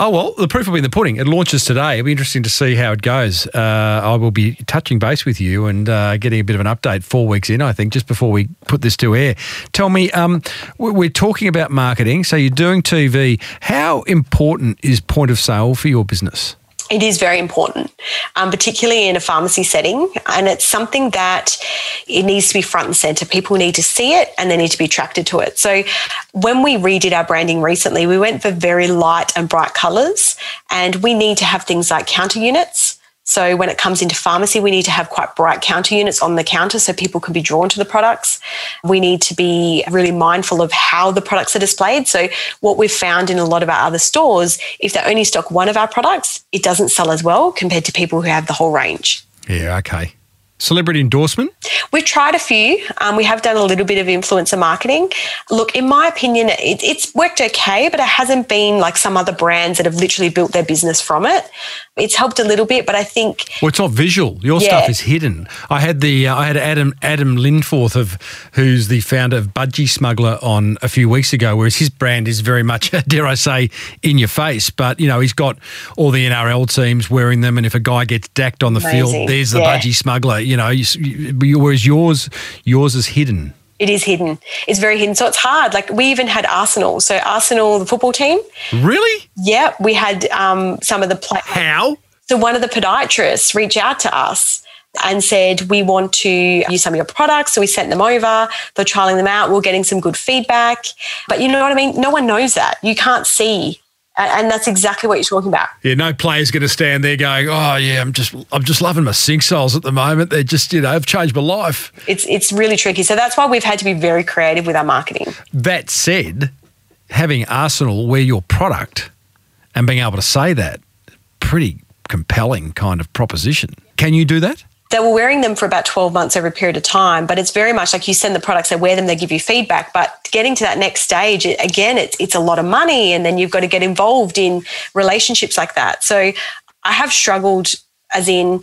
Oh well, the proof will be in the pudding. It launches today. It'll be interesting to see how it goes. Uh, I will be touching base with you and uh, getting a bit of an update four weeks in. I think just before we put this to air. Tell me, um, we're talking about marketing. So you're doing TV. How important is point of sale for your business? It is very important, um, particularly in a pharmacy setting. And it's something that it needs to be front and center. People need to see it and they need to be attracted to it. So when we redid our branding recently, we went for very light and bright colors. And we need to have things like counter units. So when it comes into pharmacy, we need to have quite bright counter units on the counter so people can be drawn to the products. We need to be really mindful of how the products are displayed. So what we've found in a lot of our other stores, if they only stock one of our products, it doesn't sell as well compared to people who have the whole range. Yeah. Okay. Celebrity endorsement? We've tried a few. Um, we have done a little bit of influencer marketing. Look, in my opinion, it, it's worked okay, but it hasn't been like some other brands that have literally built their business from it. It's helped a little bit, but I think Well, it's not visual. Your Yeah. stuff is hidden. I had the uh, I had Adam Adam Linforth of who's the founder of Budgie Smuggler on a few weeks ago, whereas his brand is very much dare I say in your face. But you know he's got all the NRL teams wearing them, and if a guy gets dacked on the Amazing. field, there's the Yeah. Budgie Smuggler. You know, whereas yours yours is hidden. it is hidden. It's very hidden. So it's hard. Like we even had Arsenal. So Arsenal, the football team. Really? Yeah, we had um, some of the play- How? So one of the podiatrists reached out to us and said, We want to use some of your products. So we sent them over. They're trialing them out. We're getting some good feedback. But you know what I mean? No one knows that. You can't see. And that's exactly what you're talking about. Yeah, no player's going to stand there going, "Oh yeah, I'm just I'm just loving my Synx Soles at the moment. They're just you know have changed my life." It's it's really tricky. So that's why we've had to be very creative with our marketing. That said, having Arsenal wear your product and being able to say that, pretty compelling kind of proposition. Can you do that? They were wearing them for about 12 months over a period of time, but it's very much like you send the products, they wear them, they give you feedback. But getting to that next stage, again, it's, it's a lot of money, and then you've got to get involved in relationships like that. So I have struggled, as in,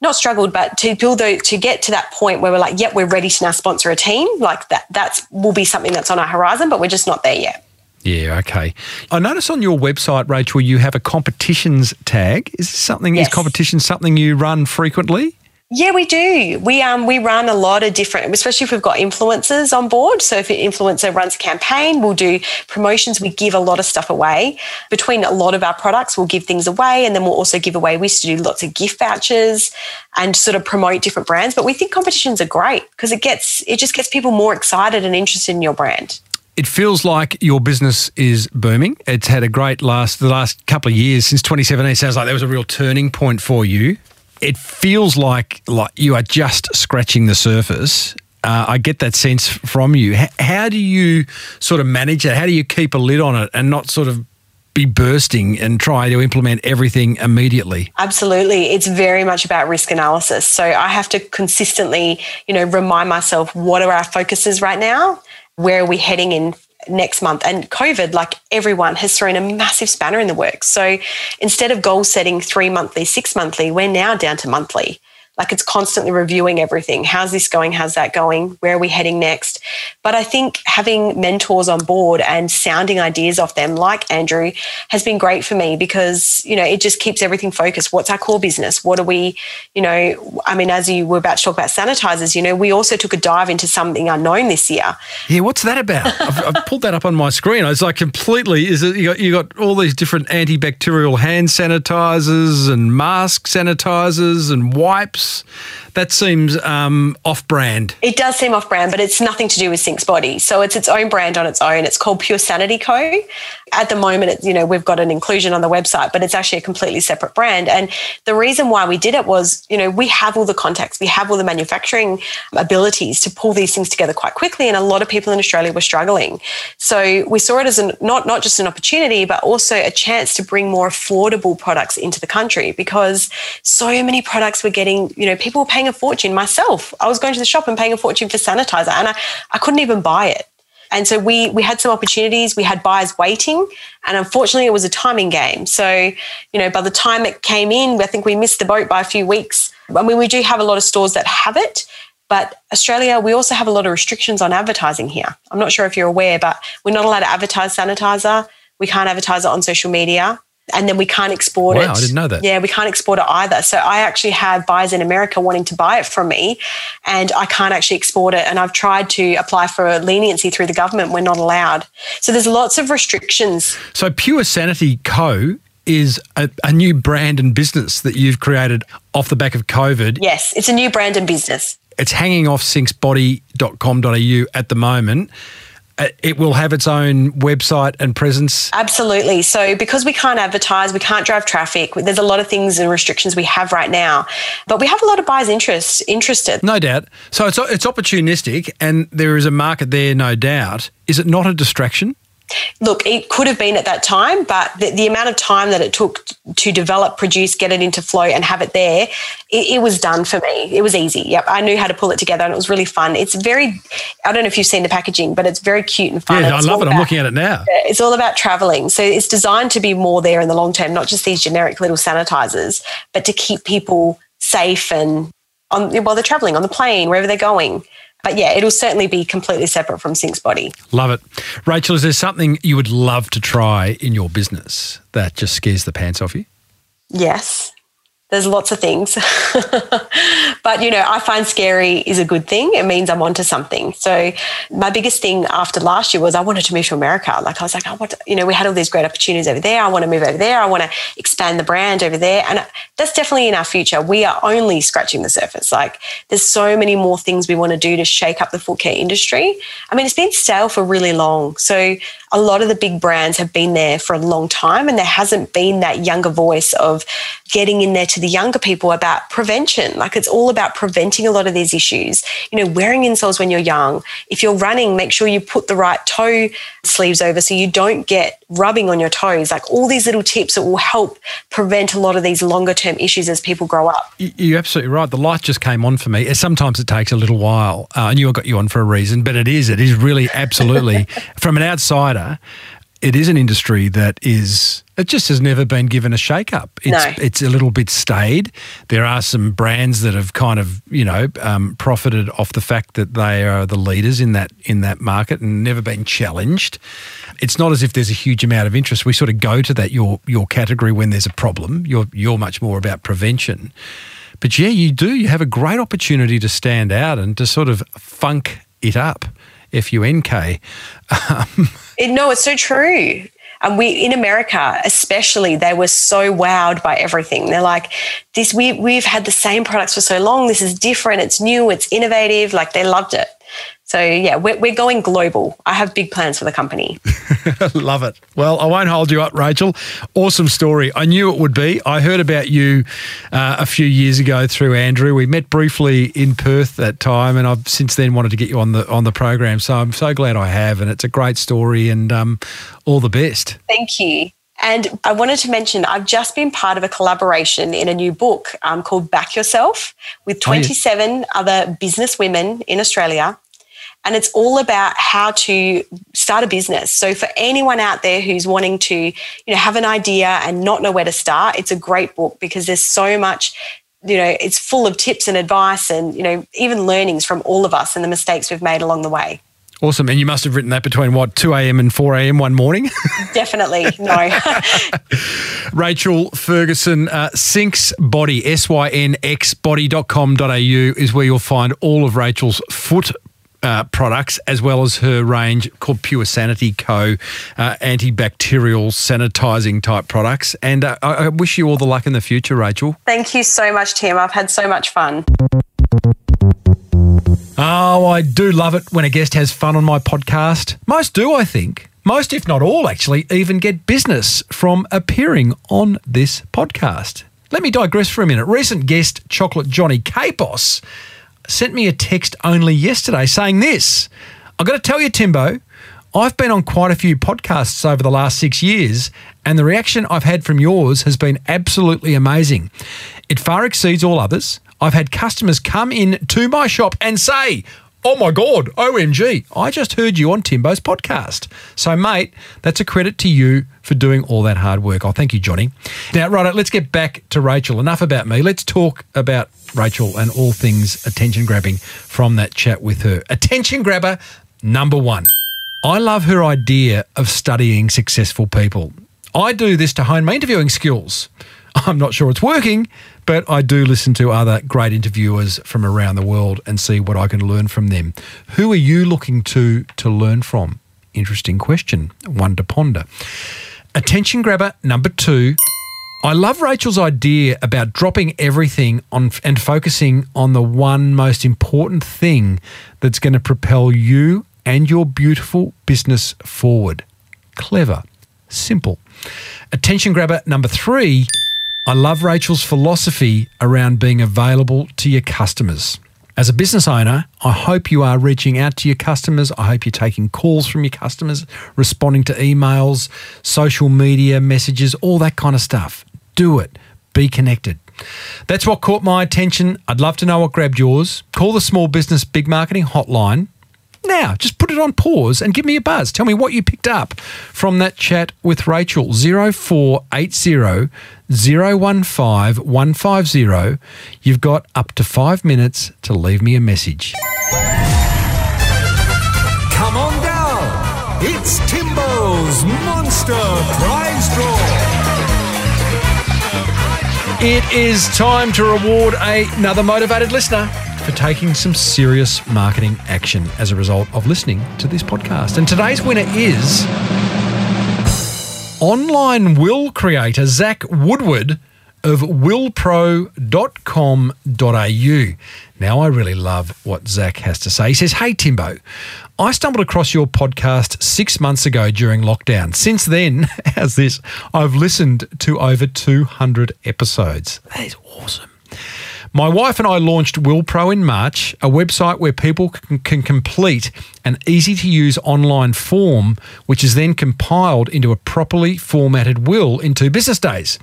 not struggled, but to build the, to get to that point where we're like, yep, we're ready to now sponsor a team. Like that, that's will be something that's on our horizon, but we're just not there yet. Yeah, okay. I notice on your website, Rachael, you have a competitions tag. Is this something? Is competition something you run frequently? Yeah, we do. We um we run a lot of different, especially if we've got influencers on board. So if an influencer runs a campaign, we'll do promotions. We give a lot of stuff away. Between a lot of our products, we'll give things away, and then we'll also give away. We used to do lots of gift vouchers and sort of promote different brands. But we think competitions are great because it gets it just gets people more excited and interested in your brand. It feels like your business is booming. It's had a great last the last couple of years since 2017. Sounds like there was a real turning point for you. It feels like like you are just scratching the surface. Uh, I get that sense from you. H- how do you sort of manage that? How do you keep a lid on it and not sort of be bursting and try to implement everything immediately? Absolutely. It's very much about risk analysis. So I have to consistently, you know, remind myself what are our focuses right now? Where are we heading in next month? And COVID, like everyone, has thrown a massive spanner in the works. So instead of goal setting three monthly, six monthly, we're now down to monthly. Like it's constantly reviewing everything. How's this going? How's that going? Where are we heading next? But I think having mentors on board and sounding ideas off them, like Andrew, has been great for me because, you know, it just keeps everything focused. What's our core business? What are we, you know, I mean, as you were about to talk about sanitizers, you know, we also took a dive into something unknown this year. Yeah, what's that about? I've, I've pulled that up on my screen. It's like completely. Is it you got you got all these different antibacterial hand sanitizers and mask sanitizers and wipes. That seems um, off-brand. It does seem off brand, but it's nothing to do with Synx body. So it's its own brand on its own. It's called Pure Sanity Co. At the moment, you know, we've got an inclusion on the website, but it's actually a completely separate brand. And the reason why we did it was, you know, we have all the contacts, we have all the manufacturing abilities to pull these things together quite quickly. And a lot of people in Australia were struggling. So we saw it as an, not, not just an opportunity, but also a chance to bring more affordable products into the country because so many products were getting, you know, people were paying a fortune. Myself, I was going to the shop and paying a fortune for sanitizer and I, I couldn't even buy it. And so we we had some opportunities. We had buyers waiting, and unfortunately, it was a timing game. So, you know, by the time it came in, I think we missed the boat by a few weeks. I mean, we do have a lot of stores that have it, but Australia, we also have a lot of restrictions on advertising here. I'm not sure if you're aware, but we're not allowed to advertise sanitizer. We can't advertise it on social media. And then we can't export Wow, it. I didn't know that. Yeah, we can't export it either. So I actually have buyers in America wanting to buy it from me, and I can't actually export it. And I've tried to apply for leniency through the government. We're not allowed. So there's lots of restrictions. So Pure Sanity Co. is a, a new brand and business that you've created off the back of COVID. Yes, it's a new brand and business. It's hanging off synxbody.com.au at the moment. Uh, It will have its own website and presence. Absolutely. So because we can't advertise, we can't drive traffic. There's a lot of things and restrictions we have right now, but we have a lot of buyers interest interested. No doubt. So it's it's opportunistic, and there is a market there, no doubt. Is it not a distraction? Look, it could have been at that time, but the, the, amount of time that it took to develop, produce, get it into flow, and have it there, it, it, was done for me. It was easy. Yep, I knew how to pull it together, and it was really fun. It's very, I don't know if you've seen the packaging, but it's very cute and fun. Yeah, I love it. About, I'm looking at it now. It's all about traveling, so it's designed to be more there in the long term, not just these generic little sanitizers, but to keep people safe and on while they're traveling on the plane, wherever they're going. But yeah, it'll certainly be completely separate from Synx Body. Love it. Rachael, is there something you would love to try in your business that just scares the pants off you? Yes there's lots of things. but, you know, I find scary is a good thing. It means I'm onto something. So, my biggest thing after last year was I wanted to move to America. Like, I was like, I want to, you know, we had all these great opportunities over there. I want to move over there. I want to expand the brand over there. And that's definitely in our future. We are only scratching the surface. Like, there's so many more things we want to do to shake up the foot care industry. I mean, it's been stale for really long. So, a lot of the big brands have been there for a long time, and there hasn't been that younger voice of getting in there to the younger people about prevention. Like it's all about preventing a lot of these issues. You know, wearing insoles when you're young. If you're running, make sure you put the right toe sleeves over so you don't get rubbing on your toes. Like all these little tips that will help prevent a lot of these longer term issues as people grow up. You're absolutely right. The light just came on for me. Sometimes it takes a little while. Uh, I knew I got you on for a reason, but it is. It is really absolutely, from an outsider, it is an industry that is it just has never been given a shake up. It's no. it's a little bit stayed. There are some brands that have kind of you know um, profited off the fact that they are the leaders in that in that market and never been challenged. It's not as if there's a huge amount of interest. We sort of go to that your your category when there's a problem. You're you're much more about prevention. But yeah, you do. You have a great opportunity to stand out and to sort of funk it up. F U N K. Um, no, it's so true. And we in America, especially, they were so wowed by everything. They're like, "This we we've had the same products for so long. This is different. It's new. It's innovative." Like they loved it. So yeah, we're, we're going global. I have big plans for the company. Love it. Well, I won't hold you up, Rachael. Awesome story. I knew it would be. I heard about you uh, a few years ago through Andrew. We met briefly in Perth that time, and I've since then wanted to get you on the on the program. So I'm so glad I have, and it's a great story. And um, all the best. Thank you. And I wanted to mention, I've just been part of a collaboration in a new book um, called Back Yourself with 27 oh, other business women in Australia and it's all about how to start a business. So for anyone out there who's wanting to, you know, have an idea and not know where to start, it's a great book because there's so much you know it's full of tips and advice and you know even learnings from all of us and the mistakes we've made along the way Awesome. And you must have written that between what, 2 a.m. and 4 a.m. one morning? Definitely. No. Rachael Ferguson, uh, Synx Body, S Y N X body.com.au is where you'll find all of Rachael's foot uh, products, as well as her range called Pure Sanity Co. Uh, antibacterial sanitizing type products. And uh, I wish you all the luck in the future, Rachael. Thank you so much, Tim. I've had so much fun. Oh, I do love it when a guest has fun on my podcast. Most do, I think. Most, if not all, actually, even get business from appearing on this podcast. Let me digress for a minute. Recent guest, Chocolate Johnny Capos, sent me a text only yesterday saying this. I've got to tell you, Timbo, I've been on quite a few podcasts over the last six years, and the reaction I've had from yours has been absolutely amazing. It far exceeds all others. I've had customers come in to my shop and say, Oh my God, OMG, I just heard you on Timbo's podcast. So, mate, that's a credit to you for doing all that hard work. Oh, thank you, Johnny. Now, right, let's get back to Rachael. Enough about me. Let's talk about Rachael and all things attention grabbing from that chat with her. Attention grabber number one. I love her idea of studying successful people. I do this to hone my interviewing skills. I'm not sure it's working, but I do listen to other great interviewers from around the world and see what I can learn from them. Who are you looking to to learn from? Interesting question, one to ponder. Attention grabber number two. I love Rachael's idea about dropping everything on and focusing on the one most important thing that's going to propel you and your beautiful business forward. Clever, simple. Attention grabber number three. I love Rachael's philosophy around being available to your customers. As a business owner, I hope you are reaching out to your customers. I hope you're taking calls from your customers, responding to emails, social media messages, all that kind of stuff. Do it. Be connected. That's what caught my attention. I'd love to know what grabbed yours. Call the Small Business Big Marketing Hotline now. Just put it on pause and give me a buzz. Tell me what you picked up from that chat with Rachael. 0480 015 150. You've got up to five minutes to leave me a message. Come on down. It's Timbo's Monster Prize Draw. It is time to reward another motivated listener for taking some serious marketing action as a result of listening to this podcast. And today's winner is online will creator Zach Woodward of willpro.com.au. Now, I really love what Zach has to say. He says, Hey, Timbo, I stumbled across your podcast six months ago during lockdown. Since then, how's this? I've listened to over 200 episodes. That is awesome. My wife and I launched WillPro in March, a website where people can, can complete an easy to use online form, which is then compiled into a properly formatted will in two business days.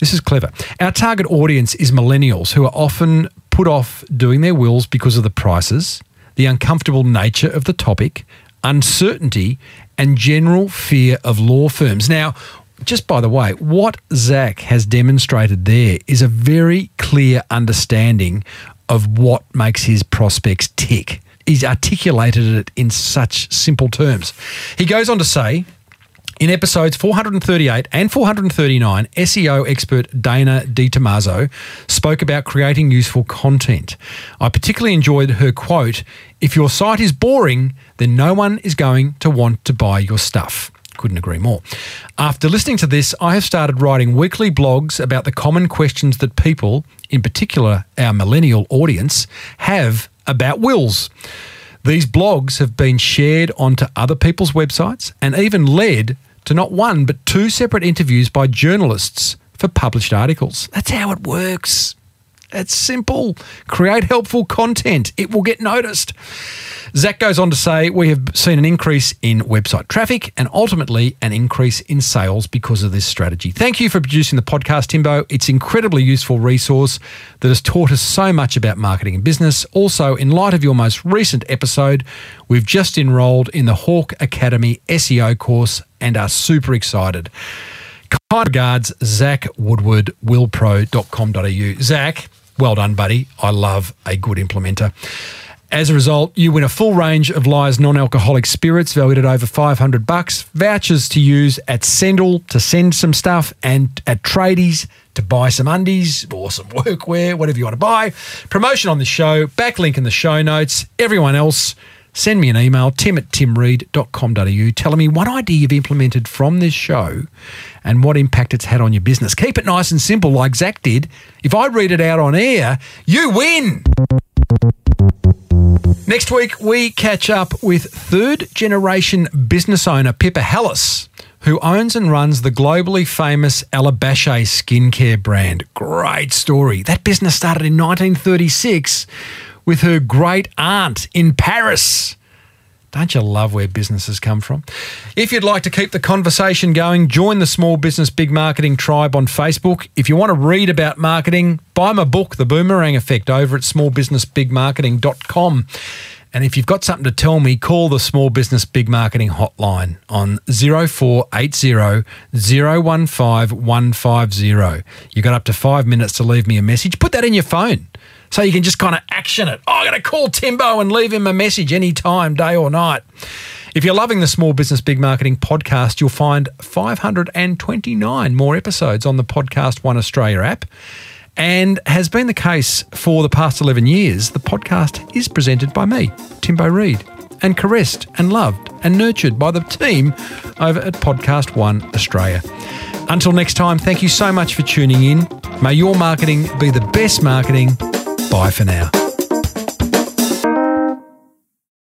This is clever. Our target audience is millennials who are often put off doing their wills because of the prices, the uncomfortable nature of the topic, uncertainty, and general fear of law firms. Now, just by the way, what Zach has demonstrated there is a very clear understanding of what makes his prospects tick. He's articulated it in such simple terms. He goes on to say, in episodes 438 and 439, SEO expert Dana DiTomaso spoke about creating useful content. I particularly enjoyed her quote If your site is boring, then no one is going to want to buy your stuff. Couldn't agree more. After listening to this, I have started writing weekly blogs about the common questions that people, in particular our millennial audience, have about wills. These blogs have been shared onto other people's websites and even led to not one but two separate interviews by journalists for published articles. That's how it works. It's simple. Create helpful content, it will get noticed. Zach goes on to say, We have seen an increase in website traffic and ultimately an increase in sales because of this strategy. Thank you for producing the podcast, Timbo. It's an incredibly useful resource that has taught us so much about marketing and business. Also, in light of your most recent episode, we've just enrolled in the Hawk Academy SEO course and are super excited. Kind regards, Zach Woodward, willpro.com.au. Zach, well done, buddy. I love a good implementer. As a result, you win a full range of Lyre's non-alcoholic spirits valued at over 500 bucks, vouchers to use at Sendle to send some stuff and at Tradies to buy some undies or some workwear, whatever you want to buy. Promotion on the show, backlink in the show notes. Everyone else, send me an email, tim at timreid.com.au, telling me one idea you've implemented from this show and what impact it's had on your business. Keep it nice and simple like Zach did. If I read it out on air, you win. Next week, we catch up with third generation business owner Pippa Hallas, who owns and runs the globally famous Alabache skincare brand. Great story. That business started in 1936 with her great aunt in Paris. Don't you love where businesses come from? If you'd like to keep the conversation going, join the Small Business Big Marketing Tribe on Facebook. If you want to read about marketing, buy my book, The Boomerang Effect, over at smallbusinessbigmarketing.com. And if you've got something to tell me, call the Small Business Big Marketing hotline on 0480 015 150. You've got up to five minutes to leave me a message. Put that in your phone so you can just kind of action it. Oh, I'm going to call Timbo and leave him a message anytime, day or night. If you're loving the Small Business Big Marketing podcast, you'll find 529 more episodes on the Podcast One Australia app. And has been the case for the past 11 years, the podcast is presented by me, Timbo Reid, and caressed and loved and nurtured by the team over at Podcast One Australia. Until next time, thank you so much for tuning in. May your marketing be the best marketing. Bye for now.